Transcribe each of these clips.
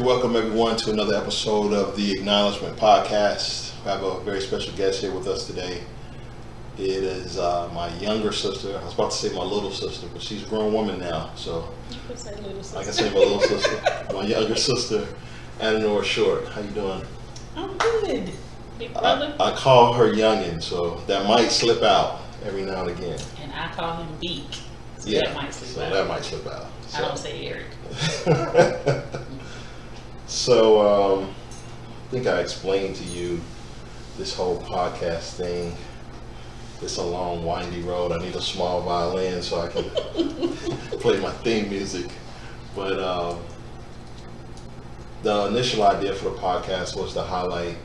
Welcome everyone to another episode of the Acknowledgement Podcast. I have a very special guest here with us today. It is uh, my younger sister. I was about to say my little sister, but she's a grown woman now, so You could say little sister. I can say my little sister, my younger sister, Annanora Short. How you doing? I'm good. Big I, brother. I call her youngin, so that might slip out every now and again. and I call him Beak. So yeah, that might slip so out. that might slip out. I don't say Eric. so, um, I think I explained to you this whole podcast thing. It's a long, windy road. I need a small violin so I can play my theme music. But um, the initial idea for the podcast was to highlight,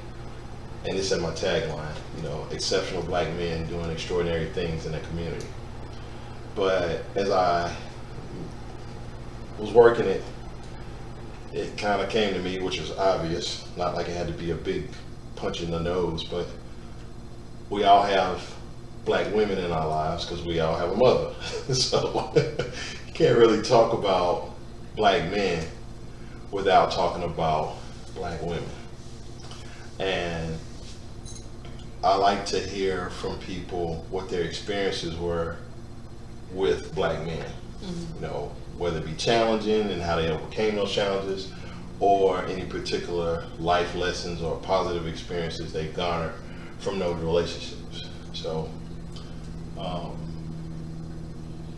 and it's in my tagline, you know, exceptional black men doing extraordinary things in the community. But as I was working it, it kind of came to me, which was obvious, not like it had to be a big punch in the nose, but we all have black women in our lives because we all have a mother. so you can't really talk about black men without talking about black women. And I like to hear from people what their experiences were with black men mm-hmm. you know, whether it be challenging and how they overcame those challenges, or any particular life lessons or positive experiences they garnered from those relationships. So, um,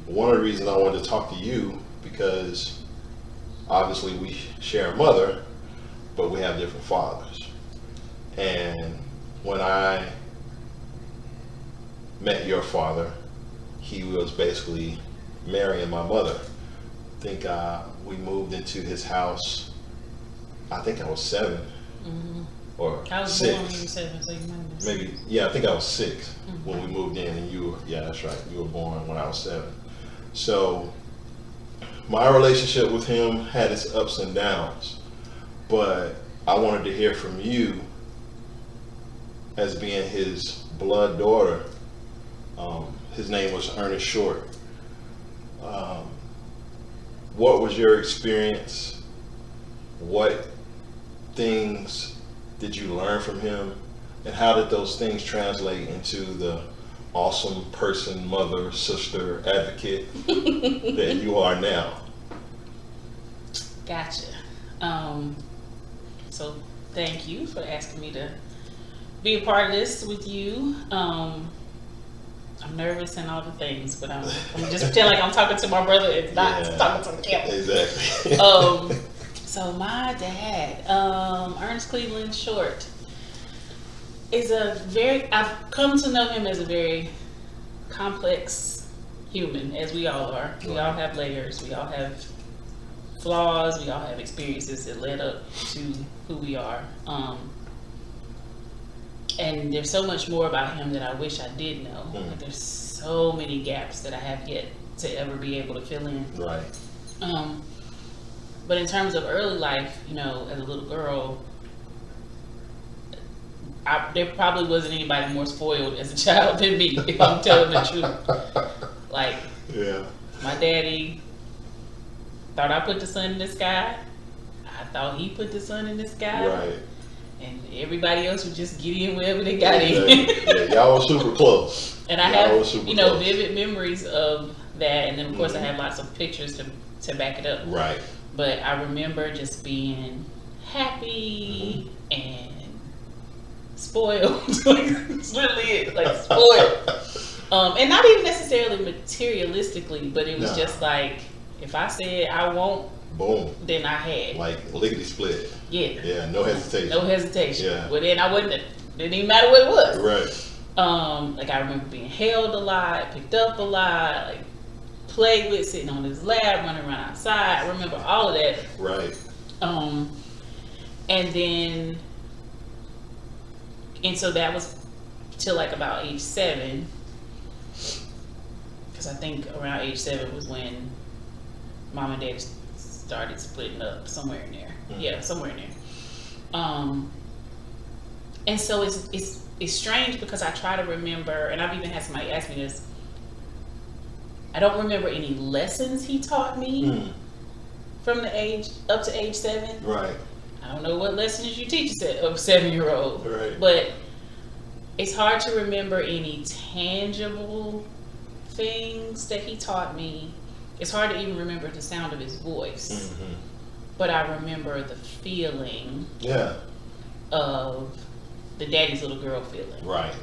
one of the reasons I wanted to talk to you because obviously we share a mother, but we have different fathers. And when I met your father, he was basically marrying my mother. I think uh, we moved into his house. I think I was 7 or I was six. born when you were seven, so you might Maybe yeah, I think I was 6 when we moved in, and you were yeah, that's right. You were born when I was seven. So my relationship with him had its ups and downs, but I wanted to hear from you as being his blood daughter. Um, his name was Ernest Short. Um, what was your experience? What things did you learn from him? And how did those things translate into the awesome person, mother, sister, advocate that you are now? Gotcha. Um, so thank you for asking me to be a part of this with you. Um, I'm nervous and all the things, but I'm, I'm just pretend like I'm talking to my brother It's not Yeah. talking to the camera. Exactly. um, so my dad, um, Ernest Cleveland Short, is a very. I've come to know him as a very complex human, as we all are. We all have layers. We all have flaws. We all have experiences that led up to who we are. Um, and there's so much more about him that I wish I did know. Mm. Like, there's so many gaps that I have yet to ever be able to fill in. right. Um, but in terms of early life, you know, as a little girl, I, there probably wasn't anybody more spoiled as a child than me, if I'm telling the truth. Like, Yeah. my daddy thought I put the sun in the sky. I thought he put the sun in the sky. Right. And everybody else would just get in wherever they got Exactly. in. yeah, y'all were super close. And I Y'all have, you know, close. vivid memories of that. And then, of course, I Mhm. have lots of pictures to, to back it up. Right. but I remember just being happy and spoiled. literally it, like spoiled. Um, and not even necessarily materialistically, but it was No. just like if I said I won't, Boom. then I had. Like lickety split. Yeah, Yeah. No hesitation. no hesitation. Yeah. Well, then I wouldn't. Didn't even matter what it was. Right. Um, like I remember being held a lot, picked up a lot, like played with, sitting on his lap, running around outside. I remember all of that. Right. Um, and then, and so that was till like about age seven. Because I think around age seven was when mom and dad started splitting up somewhere in there. Mhm. Yeah, somewhere in there. Um, and so it's it's it's strange because I try to remember, and I've even had somebody ask me this. I don't remember any lessons he taught me Mm. from the age up to age seven. Right. I don't know what lessons you teach a seven year old. Right. But it's hard to remember any tangible things that he taught me. It's hard to even remember the sound of his voice. Mm-hmm. But I remember the feeling Yeah. of the daddy's little girl feeling. Right.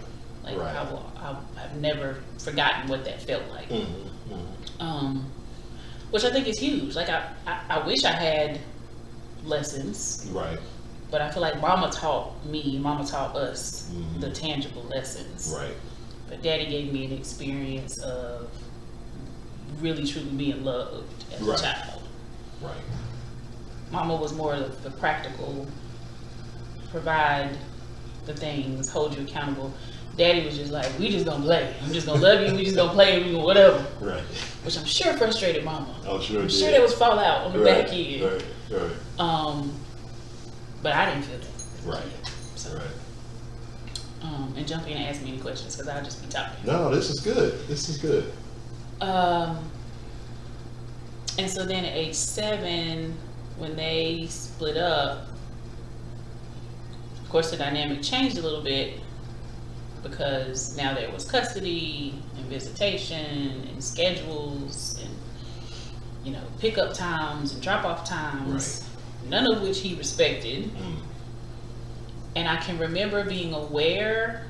Like Right. I will, I, I've never forgotten what that felt like. Mm-hmm. Mm-hmm. Um, which I think is huge. Like I, I, I wish I had lessons, Right. but I feel like Mama taught me, Mama taught us Mhm. the tangible lessons. Right. But Daddy gave me an experience of really truly being loved as Right. a child. Right. Mama was more of the practical, provide the things, hold you accountable. Daddy was just like, we just gonna play. I'm just gonna love you. We just gonna play. We gonna whatever. Right. Which I'm sure frustrated Mama. I'm sure. I'm it sure did. there was fallout on the right. back end. Right. Right. Um, but I didn't feel that. Right. So, Right. um, and jump in and ask me any questions because I'll just be talking. No, this is good. This is good. Um, and so then at age seven, when they split up, of course the dynamic changed a little bit because now there was custody and visitation and schedules and you know pickup times and drop off times, none of which he respected. Mm. And I can remember being aware,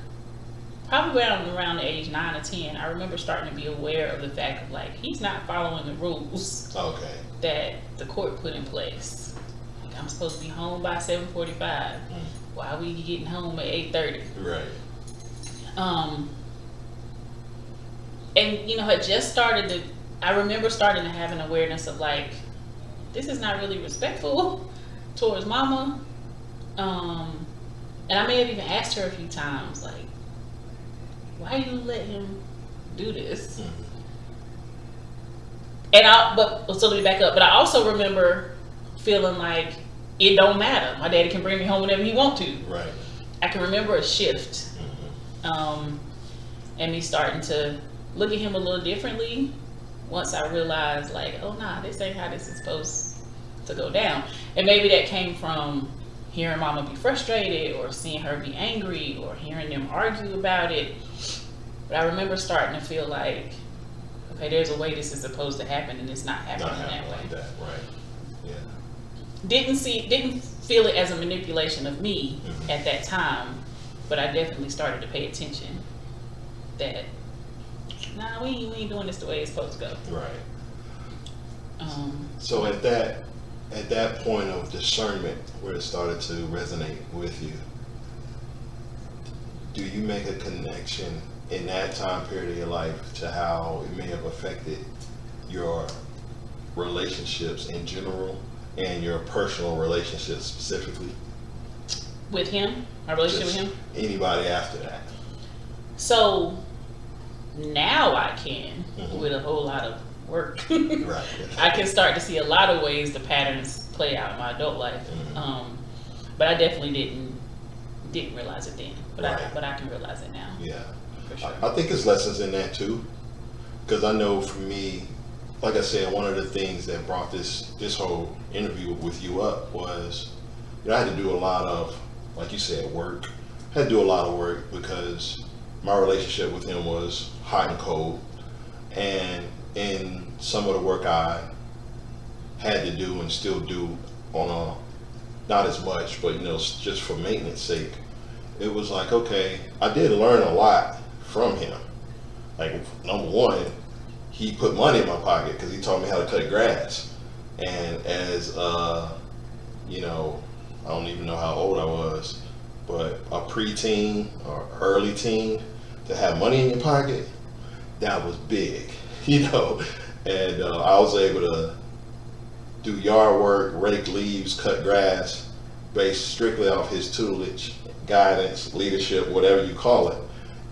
probably around around the age nine or ten. I remember starting to be aware of the fact of like he's not following the rules Okay. that the court put in place. Like I'm supposed to be home by seven forty-five. Mm. Why are we getting home at eight thirty? Right. Um, and you know, I just started to. I remember starting to have an awareness of like, this is not really respectful towards Mama. Um, and I may have even asked her a few times, like, why you let him do this? Mm. And I, but so let me back up. But I also remember feeling like it don't matter. My daddy can bring me home whenever he want to. Right. I can remember a shift Mhm. um, and me starting to look at him a little differently once I realized, like, oh nah, this ain't how this is supposed to go down. And maybe that came from hearing Mama be frustrated, or seeing her be angry, or hearing them argue about it. But I remember starting to feel like, okay, there's a way this is supposed to happen, and it's not happening Not that way like that. Right. Yeah. didn't see didn't feel it as a manipulation of me Mhm. at that time but i definitely started to pay attention that nah we ain't, we ain't doing this the way it's supposed to go Right. um So at that at that point of discernment where it started to resonate with you, do you make a connection in that time period of your life to how it may have affected your relationships in general and your personal relationships specifically? with him my relationship Just with him Anybody after that? so now i can Mhm. with a whole lot of work Right. i can start to see a lot of ways the patterns play out in my adult life Mhm. um but i definitely didn't didn't realize it then but i but i can realize it now Yeah. for sure I, I think there's lessons in that too, because I know for me, like I said, one of the things that brought this this whole interview with you up was, you know, I had to do a lot of, like you said, work. I had to do a lot of work because my relationship with him was hot and cold, and in some of the work I had to do and still do on a not as much, but you know, just for maintenance sake, it was like, okay, I did learn a lot from him. Like, number one, he put money in my pocket because he taught me how to cut grass. And as, uh, you know, I don't even know how old I was, but a preteen or early teen to have money in your pocket, that was big, you know. And uh, I was able to do yard work, rake leaves, cut grass, based strictly off his tutelage, guidance, leadership, whatever you call it.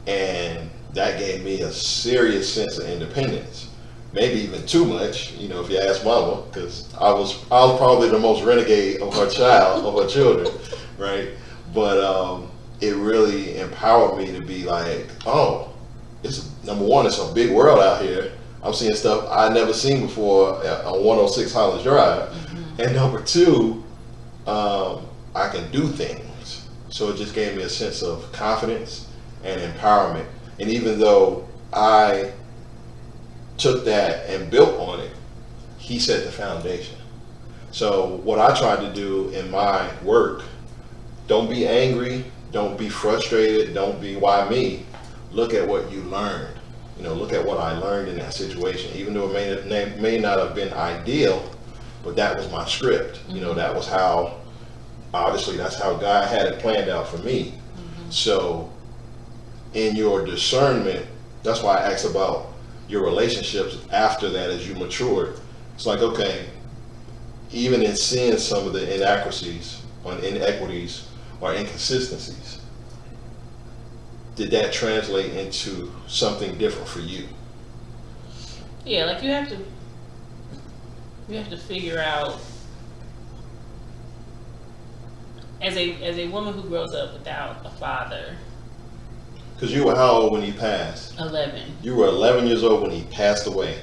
And that gave me a serious sense of independence. Maybe even too much, you know, if you ask mama, because I was I was probably the most renegade of her child, of her children, right? But um, it really empowered me to be like, oh, it's number one, it's a big world out here. I'm seeing stuff I never seen before on 106 Hollis Drive, And number two, um, I can do things. So it just gave me a sense of confidence and empowerment. And even though I took that and built on it, he set the foundation. So what I tried to do in my work, don't be angry, don't be frustrated, don't be why me. Look at what you learned. You know, look at what I learned in that situation. Even though it may, may not have been ideal, but that was my script. You know, that was how obviously that's how God had it planned out for me. Mm-hmm. So in your discernment, that's why I asked about your relationships after that as you matured. It's like, okay, even in seeing some of the inaccuracies or inequities or inconsistencies, did that translate into something different for you? Yeah, like you have to you have to figure out as a as a woman who grows up without a father, Because you were how old when he passed? eleven, You were 11 years old when he passed away.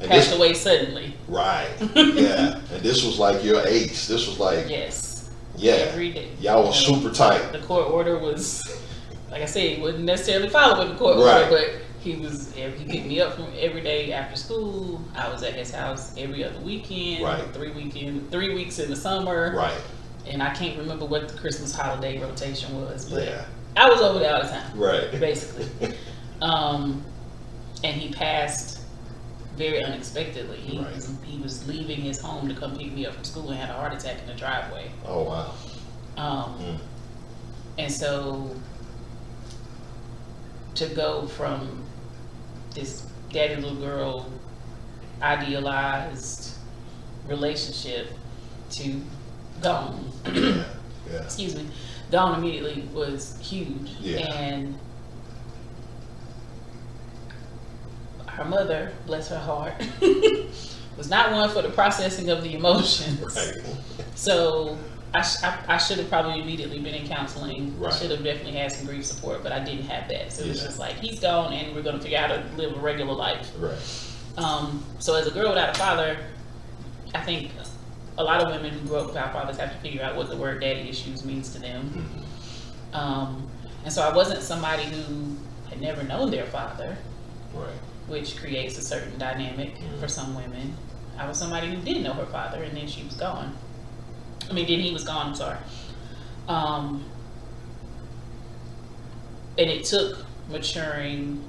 And passed this, away suddenly. right, yeah. And this was like your ace. This was like, Yes. yeah, Every day. y'all were super tight. The court order was like I said, he wasn't necessarily following the court Right. order, but he was he picked me up from every day after school. I was at his house every other weekend. Right. Three weekend three weeks in the summer. Right, and I can't remember what the Christmas holiday rotation was, but yeah, I was over there all the time, right. basically. um, and he passed very unexpectedly. He Right. was he was leaving his home to come pick me up from school and had a heart attack in the driveway. Oh, wow. Um, Mm. and so to go from this daddy little girl idealized relationship to gone Yeah, yeah. excuse me, gone immediately was huge. Yeah. And her mother, bless her heart, was not one for the processing of the emotions. Right. So I, sh- I, I should have probably immediately been in counseling. I should have definitely had some grief support, but I didn't have that. So it was just like, he's gone and we're going to figure out how to live a regular life. Right. Um, so as a girl without a father, I think a lot of women who grow up without fathers have to figure out what the word daddy issues means to them. Mhm. Um, and so I wasn't somebody who had never known their father, Right. which creates a certain dynamic Mhm. for some women. I was somebody who didn't know her father and then she was gone. I mean, then he was gone, I'm sorry. Um, and it took maturing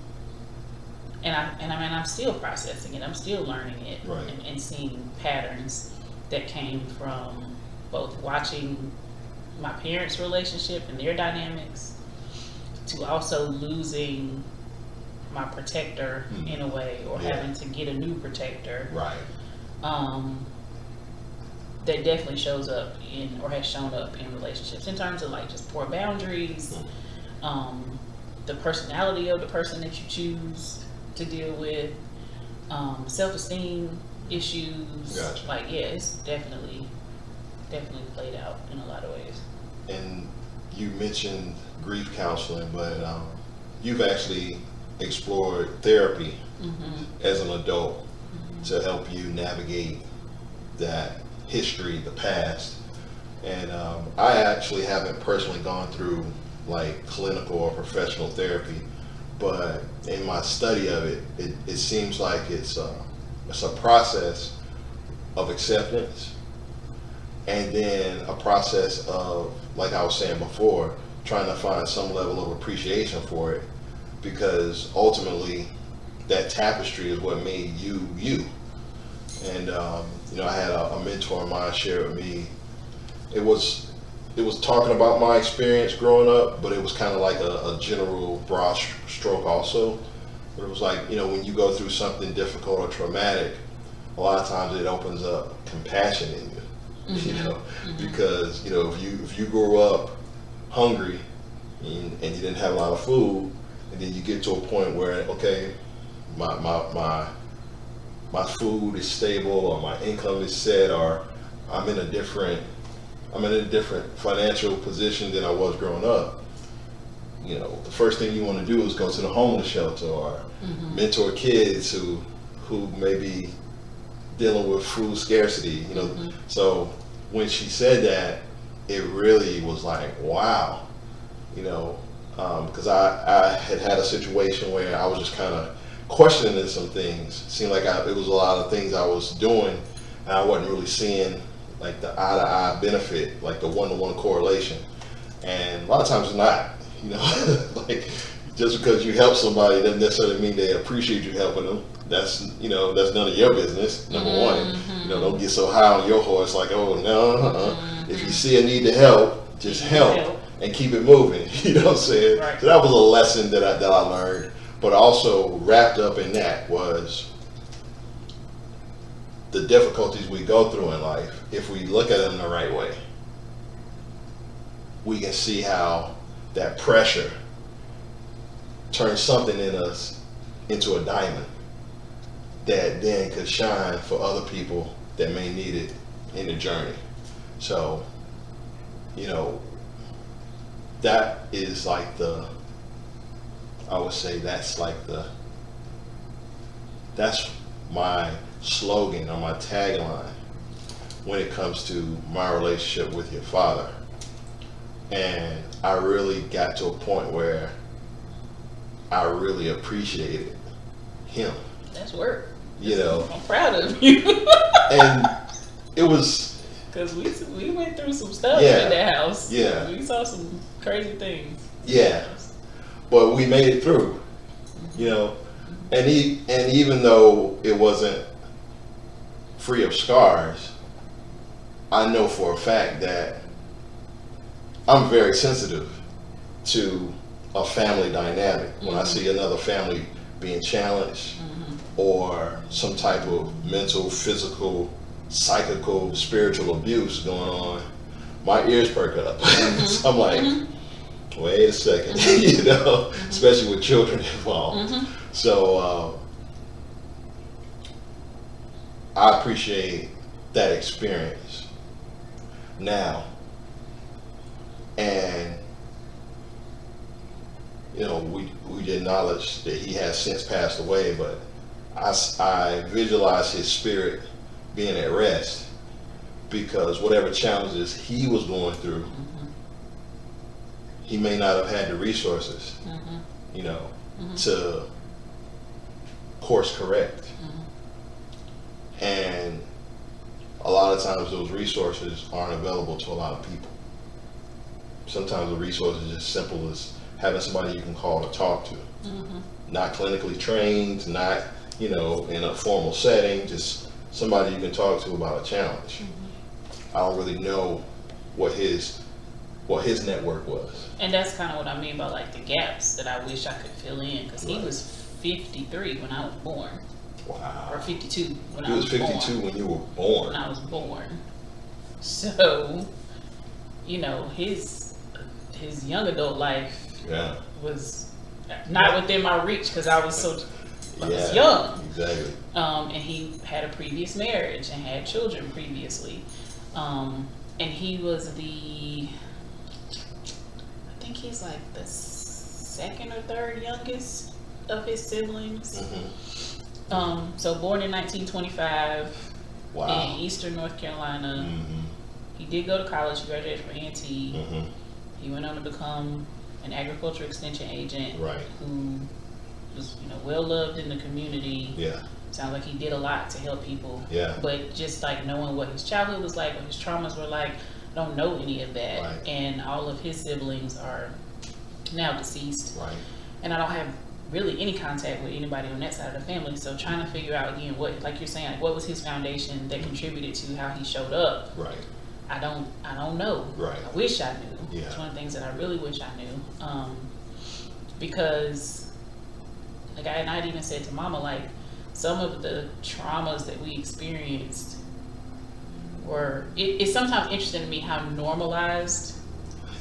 and I and I mean I'm still processing it. I'm still learning it Right. and, and seeing patterns that came from both watching my parents' relationship and their dynamics to also losing my protector Mhm. in a way or Yeah. having to get a new protector Right. um, that definitely shows up in or has shown up in relationships in terms of like just poor boundaries, um, the personality of the person that you choose to deal with, um, self-esteem issues. Gotcha. Like yeah, it's definitely definitely played out in a lot of ways. And you mentioned grief counseling, but um, you've actually explored therapy Mm-hmm. as an adult to help you navigate that history, the past. And um, I actually haven't personally gone through like clinical or professional therapy, but in my study of it, it, it seems like it's a, it's a process of acceptance and then a process of, like I was saying before, trying to find some level of appreciation for it because ultimately that tapestry is what made you you. And um, you know, I had a, a mentor of mine share with me. It was it was talking about my experience growing up, but it was kind of like a, a general broad stroke also. But it was like you know, when you go through something difficult or traumatic, a lot of times it opens up compassion in you. You know, mm-hmm. Mm-hmm. because you know if you if you grew up hungry and, and you didn't have a lot of food, and then you get to a point where okay, my my my my food is stable or my income is set or I'm in a different I'm in a different financial position than I was growing up. You know, the first thing you want to do is go to the homeless shelter or mentor kids who who maybe dealing with food scarcity. You know, Mhm. so when she said that, it really was like, wow, you know, because I, I had had a situation where I was just kind of questioning some things. seemed like I, it was a lot of things I was doing, and I wasn't really seeing like the eye to eye benefit, like the one to one correlation. And a lot of times it's not, you know, like just because you help somebody doesn't necessarily mean they appreciate you helping them. That's you know that's none of your business. Number one, you know, don't get so high on your horse like, oh no, uh-uh. if you see a need to help, just help Help. and keep it moving. You know what I'm saying? Right. So that was a lesson that I that I learned. But also wrapped up in that was the difficulties we go through in life. If we look at them the right way, we can see how that pressure turns something in us into a diamond that then could shine for other people that may need it in the journey. So, you know, that is like the I would say that's like the that's my slogan or my tagline when it comes to my relationship with your father. And I really got to a point where I really appreciated him, That's work. you know. I'm proud of you. And it was Cause we we went through some stuff Yeah. in that house. Yeah. We saw some crazy things. yeah, but we made it through, you know. And he, and even though it wasn't free of scars, I know for a fact that I'm very sensitive to a family dynamic. When I Mhm. see another family being challenged mm-hmm. or some type of mental, physical, psychical, spiritual abuse going on, my ears perk up. so mm-hmm. I'm like, mm-hmm. Wait a second, you know, especially with children involved. Mhm. So uh, I appreciate that experience now, and you know we we acknowledge that he has since passed away, but I, I visualize his spirit being at rest because whatever challenges he was going through, he may not have had the resources, Mhm. you know, Mhm. to course correct. Mhm. And a lot of times those resources aren't available to a lot of people. Sometimes the resource is as simple as having somebody you can call to talk to. Mhm. Not clinically trained, not, you know, in a formal setting, just somebody you can talk to about a challenge. I don't really know what his what his network was. And that's kind of what I mean by like the gaps that I wish I could fill in. Cause he was 53 when I was born, Wow. or 52 when He I was was 52 born. when you were born. when I was born. So, you know, his his young adult life Yeah. was not within my reach because I was so I was young. Exactly. Um, and he had a previous marriage and had children previously. Um, and he was the, I think he's like the second or third youngest of his siblings. hmm Um, so born in 1925 in Eastern North Carolina. hmm He did go to college, he graduated from A&T. hmm He went on to become an agriculture extension agent Right. who was, you know, well loved in the community. Yeah. Sounds like he did a lot to help people. Yeah. But just like knowing what his childhood was like, what his traumas were like, don't know any of that. Right. And all of his siblings are now deceased. Right. And I don't have really any contact with anybody on that side of the family. So trying to figure out again what like you're saying, like what was his foundation that contributed to how he showed up? Right. I don't I don't know. Right. I wish I knew. Yeah. It's one of the things that I really wish I knew. Um, because like I and I'd even said to mama like some of the traumas that we experienced were it, it's sometimes interesting to me how normalized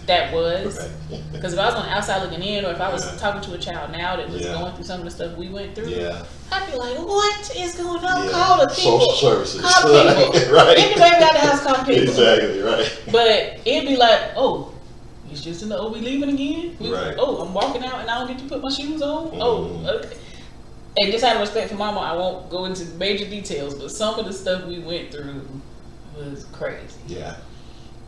that was. Right. Because if I was on the outside looking in, or if I was Yeah. talking to a child now that was Yeah. going through some of the stuff we went through, Yeah. I'd be like, "What is going on? yeah. Call the people. Social services. Call the people. right. If the got the house, call the people." Exactly. Right. But it'd be like, oh, it's just in the, oh, we leaving again? We- Right. Oh, I'm walking out and I don't get to put my shoes on? Oh, Mhm. okay. and just out of respect for mama, I won't go into major details, but some of the stuff we went through was crazy. Yeah.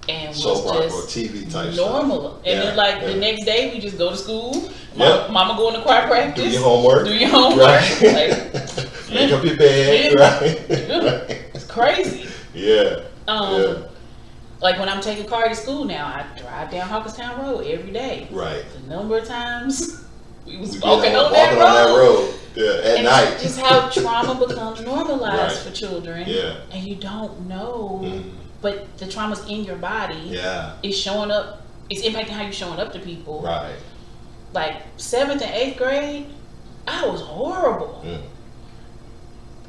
And Soap was just TV type normal. stuff. And Yeah, then like yeah. the next day we just go to school. Yep. Mama, going to choir practice. Do your homework. Do your homework. Right. Like Make up your bed. Yeah. Right. It's crazy. Yeah. Um Yeah. like when I'm taking car to school now, I drive down Hawkinstown Road every day. Right. The number of times we was We walking, on, walking that road. Yeah. At and night. it's just how trauma becomes normalized Right. for children. Yeah. And you don't know, Mhm. but the trauma's in your body. Yeah. It's showing up. It's impacting how you're showing up to people. Right. Like seventh and eighth grade, I was horrible. Mm.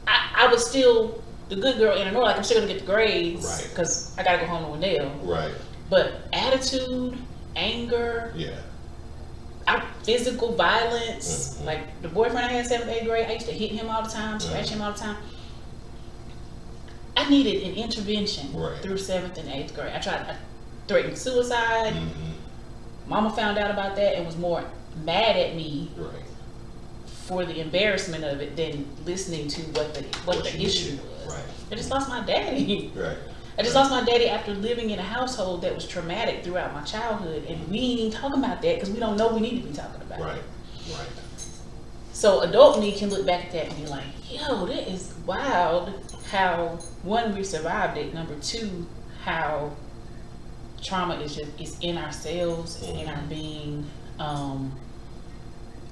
I, I was still the good girl in and Like I'm still gonna get the grades Right. because I gotta go home to Wendell. Right. But attitude, anger, Yeah. Physical violence. Mhm. Like the boyfriend I had in seventh, eighth grade, I used to hit him all the time, scratch Mm-hmm. him all the time. I needed an intervention Right. through seventh and eighth grade. I tried, I threatened suicide. hmm Mama found out about that and was more mad at me Right. for the embarrassment of it than listening to what the what, What the issue needed. was. Right. I just lost my daddy. Right. I just lost my daddy after living in a household that was traumatic throughout my childhood, and we ain't even talking about that because we don't know we need to be talking about it. Right. Right. So adult me can look back at that and be like, yo, that is wild how one we survived it. Number two, how trauma is just is in ourselves, it's in our being. Um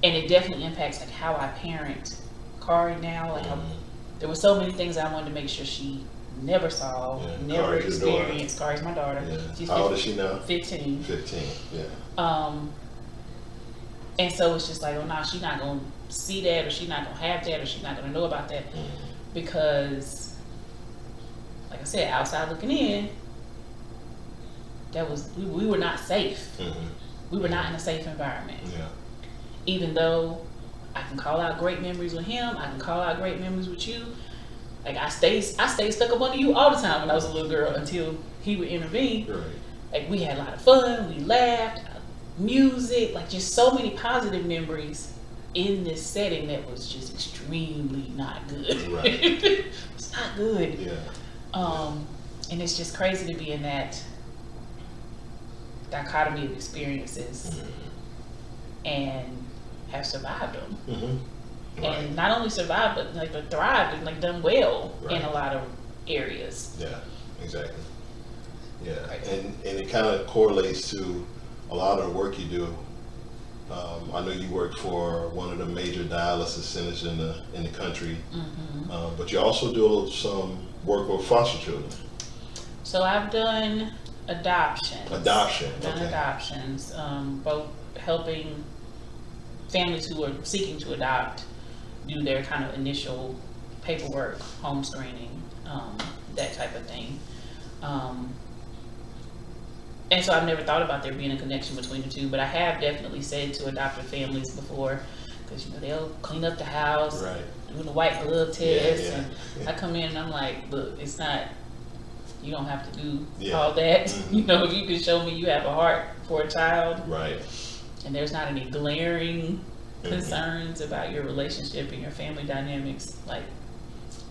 and it definitely impacts like how I parent Kari now. Like I, Mhm. there were so many things I wanted to make sure she never saw, Yeah, never Kari's experienced. Kari's my daughter. Yeah. She's How old is she now? 15. Fifteen. Yeah. Um, and so it's just like, oh, no, she's not gonna see that, or she's not gonna have that, or she's not gonna know about that, Mhm. because, like I said, outside looking in, that was we, we were not safe. Mhm. We were not in a safe environment. Yeah. Even though I can call out great memories with him, I can call out great memories with you. Like I stayed, I stayed stuck up under you all the time when I was a little girl until he would intervene. Right. like we had a lot of fun we laughed music like just so many positive memories in this setting that was just extremely not good Right. it's not good Yeah. um and it's just crazy to be in that dichotomy of experiences Mhm. and have survived them Mhm. Right. and not only survived but like but thrived and like done well in a lot of areas Yeah, exactly. Yeah, Right. and, and it kind of correlates to a lot of the work you do. Um, I know you work for one of the major dialysis centers in the in the country, hmm uh, but you also do some work with foster children, so i've done adoptions adoption. done Okay. adoptions, um, both helping families who are seeking to adopt do their kind of initial paperwork, home screening, um, that type of thing. Um, and so I've never thought about there being a connection between the two, but I have definitely said to adopted families before, because you know they'll clean up the house, Right. doing the white glove test, yeah, and yeah. I come in and I'm like, look, it's not. You don't have to do Yeah. all that. Mhm. You know, if you can show me you have a heart for a child, Right. and there's not any glaring. Concerns about your relationship and your family dynamics, like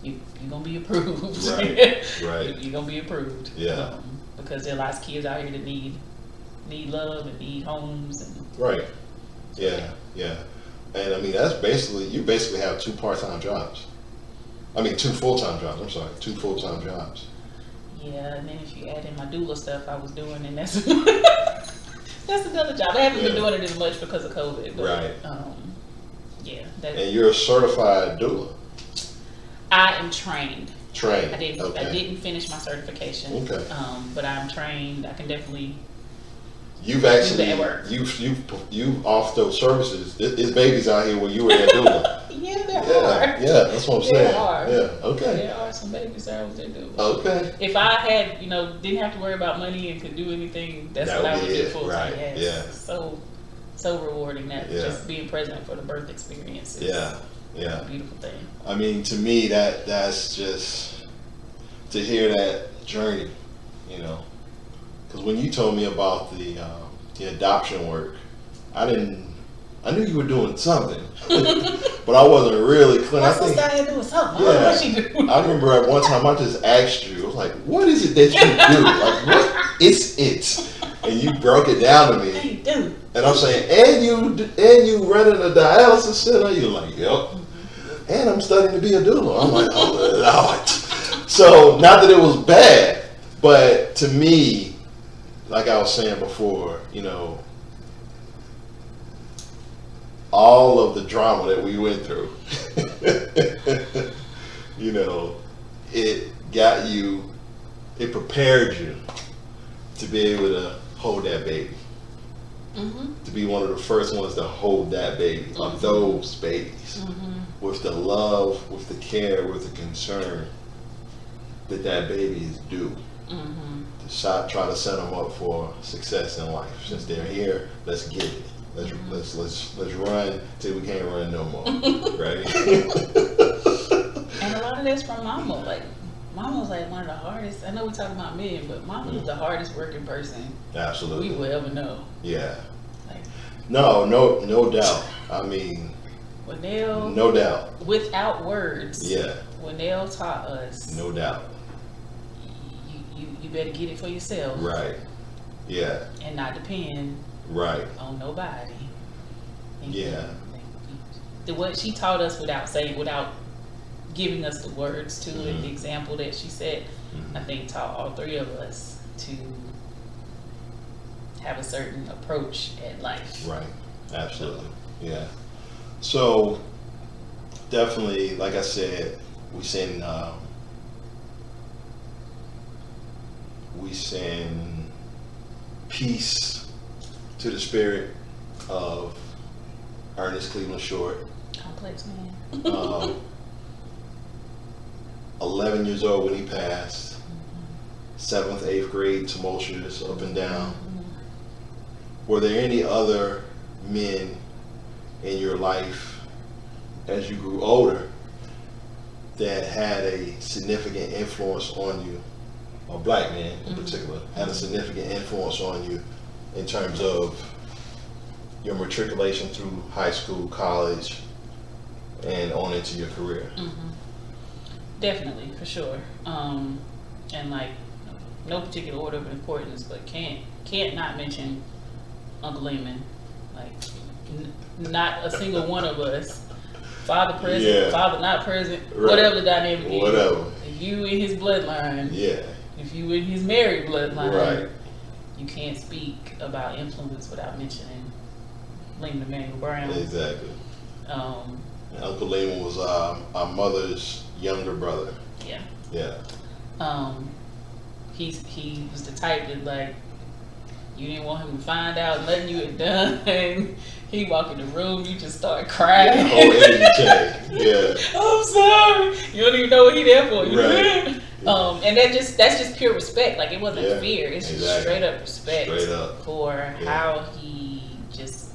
you you're gonna be approved. Right, right. You're gonna be approved. Yeah. Um, because there are lots of kids out here that need need love and need homes and Right. Yeah, yeah. And I mean, that's basically, you basically have two part-time jobs. I mean, two full-time jobs, I'm sorry, two full-time jobs. yeah, and then if you add in my doula stuff I was doing and that's that's another job. I haven't been doing it as much because of COVID. But Right. um yeah, And you're a certified doula, I am trained. trained. I didn't. I didn't finish my certification. Okay. Um, but I'm trained. I can definitely. You've actually, you've, you've, you've off those services. There's babies out here where you were there doula. Yeah, Yeah, that's what I'm There saying. are. Yeah, okay, There are some babies I was there doing. okay. If I had, you know, didn't have to worry about money and could do anything, that's That what I would do full time. right, Yes. yeah. So, so rewarding that Yeah. just being present for the birth experience. Is Yeah, yeah. A beautiful thing. I mean, to me, that that's just to hear that journey, you know. Because when you told me about the um, the adoption work, I didn't I knew you were doing something, but I wasn't really clear. I think doing something. Yeah. What she do? I remember at one time I just asked you, I was like, "What is it that you do? Like, what is it?" And you broke it down to What me, you do? and I'm saying, "And you, and you running a dialysis center?" You're like, "Yep." And I'm studying to be a doula. I'm like, "Oh Lord." So not that it was bad, but to me, like I was saying before, you know, all of the drama that we went through, you know, it got you, it prepared you to be able to hold that baby, Mm-hmm. to be one of the first ones to hold that baby, or Mhm. those babies, Mm-hmm. with the love, with the care, with the concern that that baby is due. Mm-hmm. To try to set them up for success in life. Since they're here, let's get it. Let's Mm-hmm. let's let's let's run till we can't run no more, right? And a lot of that's from mama. Like, mama was like one of the hardest. I know we're talking about men, but mama was the hardest working person Absolutely. we will ever know. Yeah. Like, No, no, no doubt. I mean, Winnell, no doubt. without words, Yeah, when they'll taught us no doubt. you, you, you better get it for yourself Right. Yeah. and not depend Right. on nobody. And Yeah. you- The what she taught us without saying, without giving us the words to it, Mhm. the example that she said, I Mhm. think taught all three of us to have a certain approach at life. Right. Absolutely. Yeah. So definitely, like I said, we send um, we send peace to the spirit of Ernest Cleveland Short. Complex man. Um, 11 years old when he passed. Seventh, eighth grade, tumultuous, up and down. Were there any other men in your life as you grew older that had a significant influence on you, or black men in Mhm. particular, had a significant influence on you in terms of your matriculation through high school, college, and on into your career? Mhm. Definitely, for sure. Um, and like, no particular order of importance, but can't can't not mention Uncle Lehman. Like, n- not a single one of us, father present, Yeah. father not present, Right. whatever the dynamic is. Whatever. If you in his bloodline, Yeah, if you in his married bloodline, right. You can't speak about influence without mentioning Lehman Emanuel Brown. Exactly. Um, And Uncle Lehman was um, our mother's younger brother. yeah. Yeah. um, he's he was the type that like you didn't want him to find out nothing you had done. he walk in the room, you just start crying. Whole energy change. Yeah. I'm sorry. You don't even know what he there for. You Right. Um, and that just that's just pure respect. Like it wasn't Yeah, fear. It's just straight up respect Straight up. for Yeah. how he just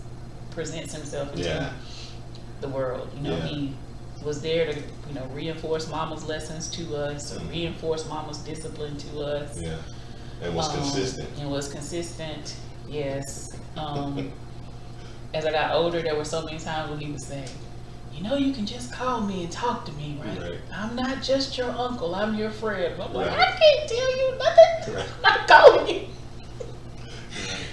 presents himself into Yeah. the world. You know, he was there to, you know, reinforce mama's lessons to us, or Mhm. reinforce mama's discipline to us. Yeah. And was Um, consistent. And was consistent, yes. Um, as I got older, there were so many times when he would say, you know, you can just call me and talk to me, right? Right. I'm not just your uncle, I'm your friend. I'm like, Right. I can't tell you nothing. Right. I'm not calling you.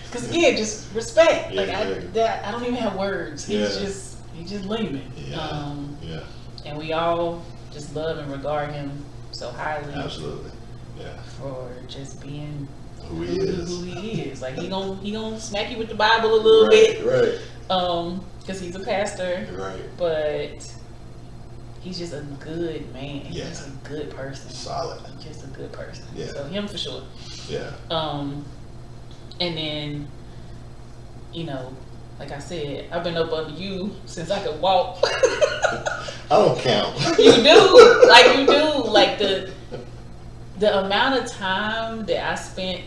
Because again, just respect. Yeah, like I, that, I don't even have words. He's Yeah. just, he's just leaving. Yeah. Um, Yeah. and we all just love and regard him so highly Absolutely. Yeah. for just being Who he is. who he is. Like he gon' he gonna smack you with the Bible a little right, bit, Right. um, because he's a pastor, Right. but he's just a good man. He's Yeah. just a good person. Solid. He's just a good person. Yeah. So him for sure. Yeah. Um, and then, you know, like I said, I've been up under you since I could walk. I don't count. you do, like you do, like the the amount of time that I spent,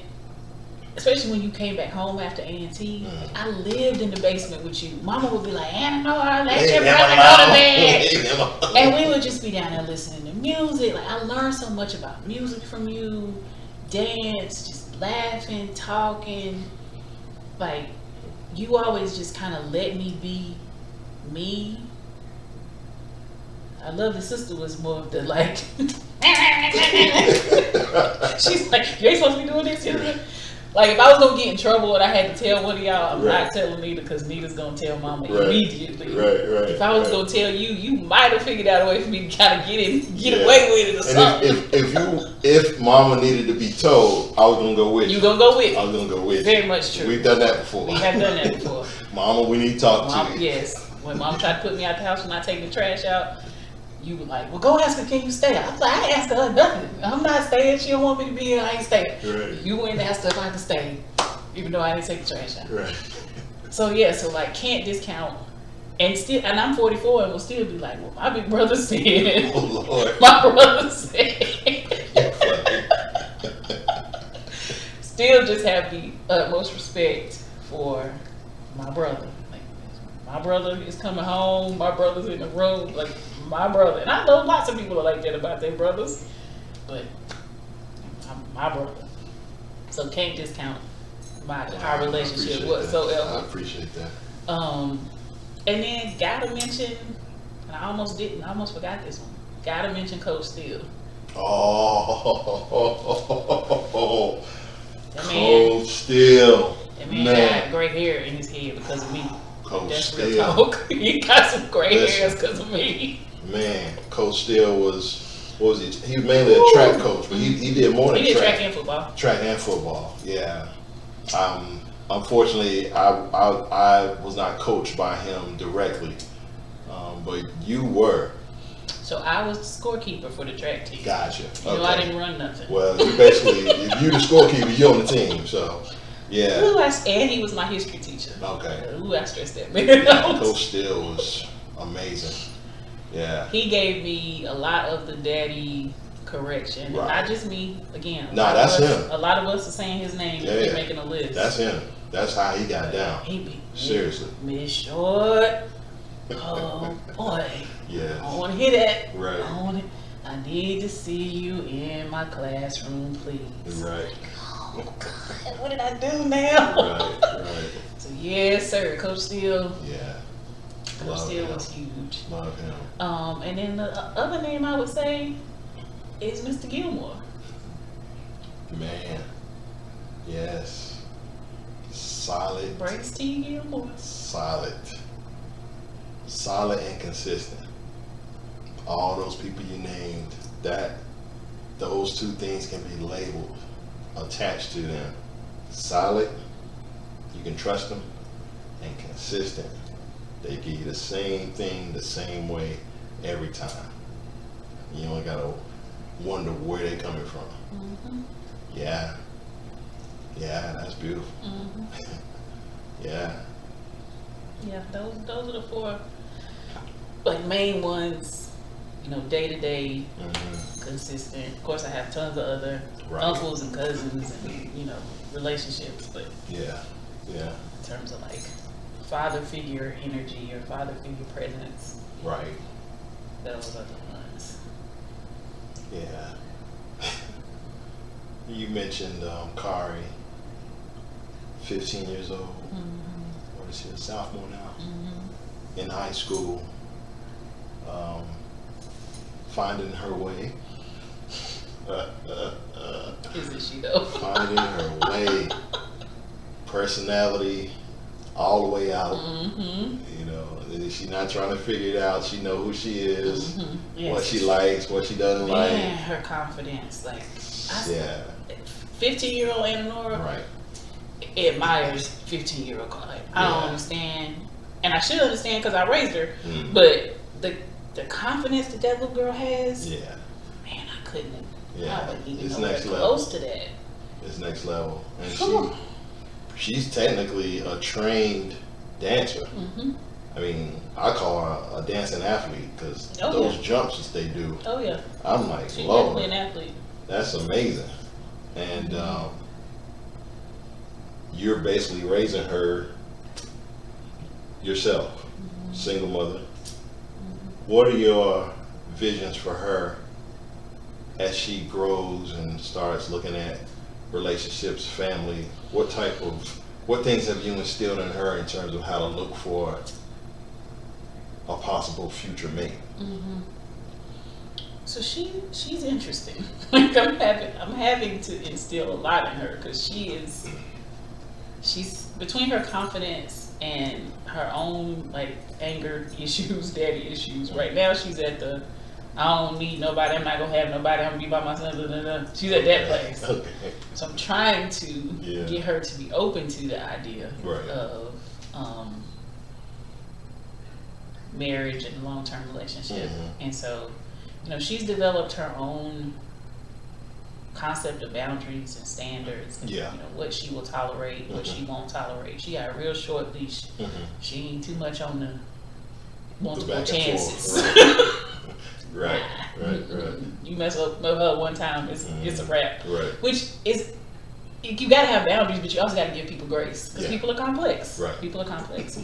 especially when you came back home after A and T. Mhm. I lived in the basement with you. Mama would be like, "Anna, no, let your brother go to bed." Leave him alone. And we would just be down there listening to music. Like I learned so much about music from you, dance, just laughing, talking. Like you always just kind of let me be me. I love the sister was more of the like. She's like, you ain't supposed to be doing this. Like if I was gonna get in trouble and I had to tell one of y'all, I'm Right. not telling Nita because Nita's gonna tell Mama Right. immediately. Right, right. If I was right. gonna tell you, you might have figured out a way for me to kind of get in, get Yeah. away with it or something. if, if, if you if Mama needed to be told, I was gonna go with you. you gonna go with I was gonna go with Very you. much true. We've done that before. We have done that before. Mama, we need to talk Mom, to you. yes. When mom tried to put me out the house when I take the trash out, you were like, "Well, go ask her, can you stay?" I was like, "I ain't asked her nothing. I'm not staying. She don't want me to be here. I ain't staying." Right. You went and asked her if I could stay, even though I didn't take the trash out. Right. So yeah, so like can't discount, and still, and I'm 44 and will still be like, "Well, my big brother said." Oh Lord. My brother said. Still just have the utmost respect for my brother. Like, my brother is coming home. My brother's in the room. Like, my brother. And I know lots of people are like that about their brothers, but I'm my brother. So can't discount my our I relationship that. I appreciate that. Um, and then gotta mention, and I almost didn't, I almost forgot this one. Gotta mention Coach Steele. Oh, That man, Cold Steel. that man, Man. got gray hair in his head because of me. Coach That's real Steele. talk. he got some gray Listen. hairs because of me. Man, Coach Steele was what was he? He was mainly a track coach, but he, he did more than He did track. track and football. Track and football, yeah. Um, unfortunately, I, I I was not coached by him directly, um, but you were. So I was the scorekeeper for the track team. Gotcha. You know, I didn't run nothing. Well, you basically, if you're the scorekeeper, you're on the team. So, yeah. Ooh, I, and he was my history teacher. Okay. Ooh, I stressed that man out. Coach Steele was amazing. Yeah. He gave me a lot of the daddy correction. Right. not just me. Again, a Nah, that's us, him. A lot of us are saying his name Yeah, and yeah. making a list. That's him. That's how he got down. He be Seriously. Miss Short. Oh boy. Yeah. don't want to hear that. Right. I want to. I need to see you in my classroom, please. Right. Oh God, what did I do now? Right. Right. So yes, sir. Coach Steele. Yeah. Love Steele him. was huge. Love him. Um, and then the other name I would say is Mr. Gilmore. Man. Yes. Solid. Brace T. Gilmore. Solid. Solid and consistent. All those people you named, that those two things can be labeled, attached to them. Solid, you can trust them, and consistent. They give you the same thing the same way every time. You don't gotta wonder where they're coming from. Mm-hmm. Yeah. Yeah, that's beautiful. Mm-hmm. Yeah. Yeah, those those are the four like main ones. You know, day to day, consistent. Of course, I have tons of other Right. uncles and cousins and you know relationships, but Yeah. Yeah. in terms of like father figure energy or father figure presence, Right. those are the ones. Yeah. you mentioned um, Kari, 15 years old. Mm-hmm. What is she, a sophomore now? Mm-hmm. In high school. Um, finding her way. Isn't she though? finding her way. Personality all the way out. mm-hmm. You know, she's not trying to figure it out. She know who she is, Mhm. what she likes, what she doesn't Man, like. her confidence, like I- Yeah, fifteen year old Anna right. admires 15 year old Clyde. I don't understand. And I should understand because I raised her. Mm. But the the confidence that that little girl has, Yeah, man, I couldn't. yeah. I wouldn't even It's know next close level. to that. It's next level, and she she's technically a trained dancer. hmm I mean, I call her a dancing athlete because Oh, those yeah. jumps that they do, Oh yeah, I'm like, she's definitely an athlete. that's amazing. And Mhm. um, you're basically raising her yourself, Mm-hmm. single mother. What are your visions for her as she grows and starts looking at relationships, family? What type of what things have you instilled in her in terms of how to look for a possible future mate? hmm So she she's interesting. like I'm having I'm having to instill a lot in her because she is she's between her confidence and her own like anger issues, daddy issues. Right now she's at the I don't need nobody. I'm not gonna have nobody. I'm gonna be by myself. Blah, blah, blah. She's at that place. Okay. So I'm trying to Yeah. get her to be open to the idea Right. of um, marriage and long term relationship. Mhm. And so, you know, she's developed her own concept of boundaries and standards. And, Yeah. You know, what she will tolerate, what she Mhm. won't tolerate. She got a real short leash. Mhm. She ain't too much on the multiple and chances. Right, right, right, You mess up her one time, it's it's a wrap. right. Which is, you got to have boundaries, but you also got to give people grace because Yeah. people are complex. Right. People are complex.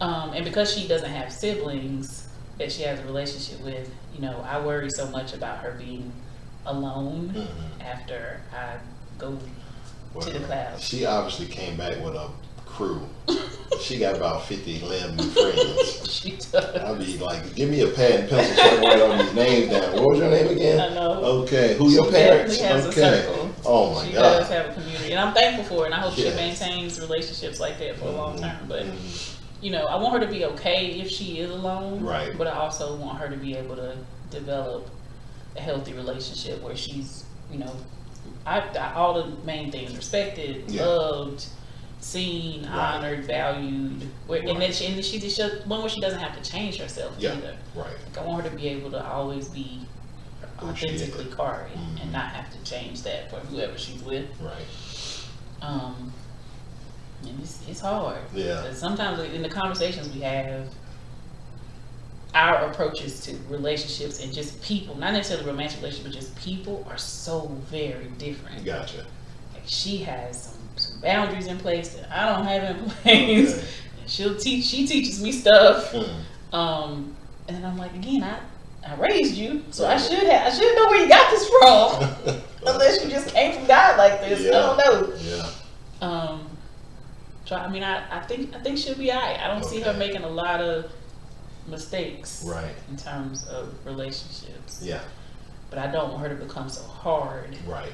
Um, and because she doesn't have siblings that she has a relationship with, you know, I worry so much about her being alone Mhm. after I go to the Well, clouds. She obviously came back with a crew. she got about 50 lamb friends. She does. I'll be like, give me a pad and pencil so I can write all these names down. What was your name again? I know. Okay, who your parents? okay. Oh my she God. does have a community, and I'm thankful for it. And I hope Yeah. she maintains relationships like that for a long term. But Mhm. you know, I want her to be okay if she is alone. Right. But I also want her to be able to develop a healthy relationship where she's, you know, I, I all the main things respected, Yeah. loved, seen, Right. honored, valued. Where, Right. And then she, and she, she one where she doesn't have to change herself Yeah. either. Right. Like I want her to be able to always be Who she is. authentically Kari Mhm. and not have to change that for whoever she's with. Right. Um, and it's, it's hard. Yeah. sometimes in the conversations we have, our approaches to relationships and just people, not necessarily romantic relationships, but just people are so very different. Gotcha. Like she has some, some boundaries in place that I don't have in place. Okay. She'll teach, she teaches me stuff. Mm. Um, and I'm like, again, I, I raised you, so I should have, I should know where you got this from. Unless you just came from God like this, I don't know. Yeah. Um, so I mean, I, I think I think she'll be alright. I don't see her making a lot of mistakes Right. in terms of relationships. Yeah. But I don't want her to become so hard Right.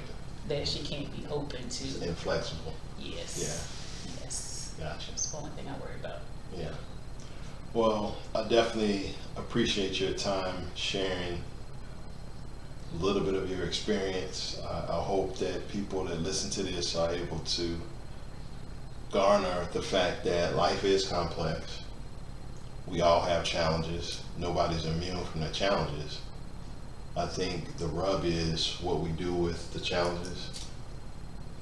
That she can't be open to. Inflexible. Yes. Yeah. Yes. Gotcha. That's the only thing I worry about. Yeah. Well, I definitely appreciate your time sharing a little bit of your experience. I, I hope that people that listen to this are able to garner the fact that life is complex. We all have challenges. Nobody's immune from the challenges. I think the rub is what we do with the challenges,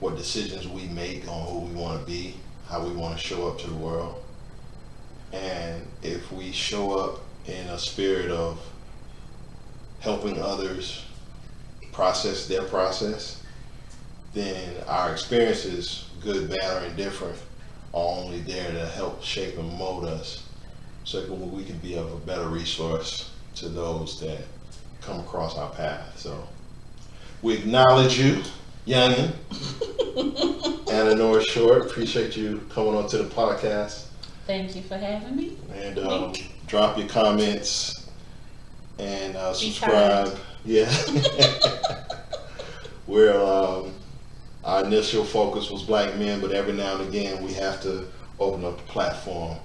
what decisions we make on who we want to be, how we want to show up to the world. And if we show up in a spirit of helping others process their process, then our experiences, good, bad, or indifferent, are only there to help shape and mold us so that we can be of a better resource to those that come across our path. So we acknowledge you, youngin. Annanora Short, appreciate you coming on to the podcast. Thank you for having me. And um, drop your comments and uh, subscribe. Yeah. Where um, our initial focus was black men, but every now and again we have to open up the platform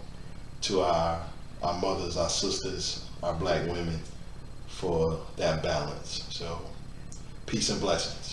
to our our mothers, our sisters, our black women for that balance. So, peace and blessings.